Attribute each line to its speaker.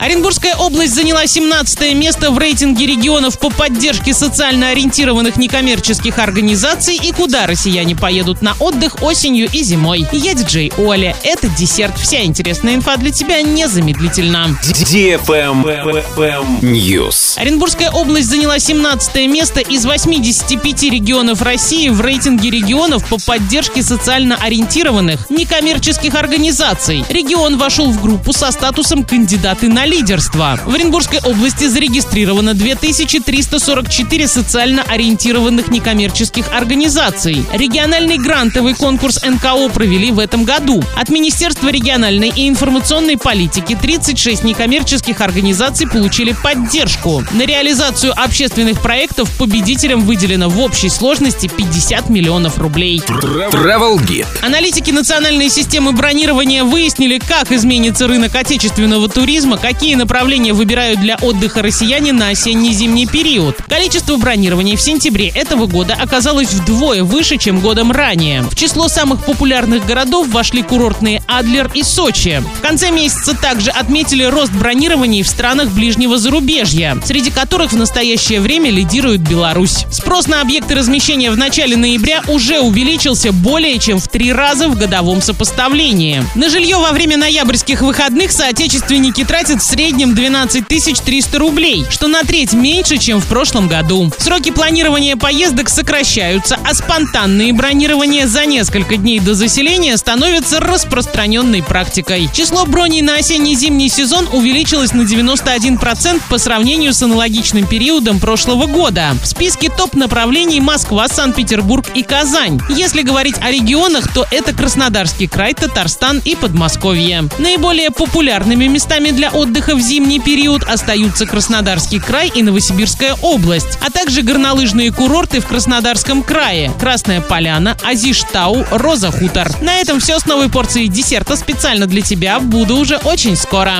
Speaker 1: Оренбургская область заняла 17 место в рейтинге регионов по поддержке социально ориентированных некоммерческих организаций и куда россияне поедут на отдых осенью и зимой. Я диджей Оля. Это десерт. Вся интересная инфа для тебя незамедлительно.
Speaker 2: News.
Speaker 1: Оренбургская область заняла 17 место из 85 регионов России в рейтинге регионов по поддержке социально ориентированных некоммерческих организаций. Регион вошел в группу со статусом кандидаты на лидерства. В Оренбургской области зарегистрировано 2344 социально ориентированных некоммерческих организаций. Региональный грантовый конкурс НКО провели в этом году. От Министерства региональной и информационной политики 36 некоммерческих организаций получили поддержку. На реализацию общественных проектов победителям выделено в общей сложности 50 миллионов рублей.
Speaker 2: Travel Guide.
Speaker 1: Аналитики национальной системы бронирования выяснили, как изменится рынок отечественного туризма, какие направления выбирают для отдыха россияне на осенне-зимний период. Количество бронирований в сентябре этого года оказалось вдвое выше, чем годом ранее. В число самых популярных городов вошли курортные Адлер и Сочи. В конце месяца также отметили рост бронирований в странах ближнего зарубежья, среди которых в настоящее время лидирует Беларусь. Спрос на объекты размещения в начале ноября уже увеличился более чем в три раза в годовом сопоставлении. На жилье во время ноябрьских выходных соотечественники тратят среднем 12 300 рублей, что на треть меньше, чем в прошлом году. Сроки планирования поездок сокращаются, а спонтанные бронирования за несколько дней до заселения становятся распространенной практикой. Число броней на осенне-зимний сезон увеличилось на 91% по сравнению с аналогичным периодом прошлого года. В списке топ-направлений Москва, Санкт-Петербург и Казань. Если говорить о регионах, то это Краснодарский край, Татарстан и Подмосковье. Наиболее популярными местами для отдыха в зимний период остаются Краснодарский край и Новосибирская область, а также горнолыжные курорты в Краснодарском крае, Красная Поляна, Азиштау, Роза Хутор. На этом все с новой порцией десерта специально для тебя. Буду уже очень скоро.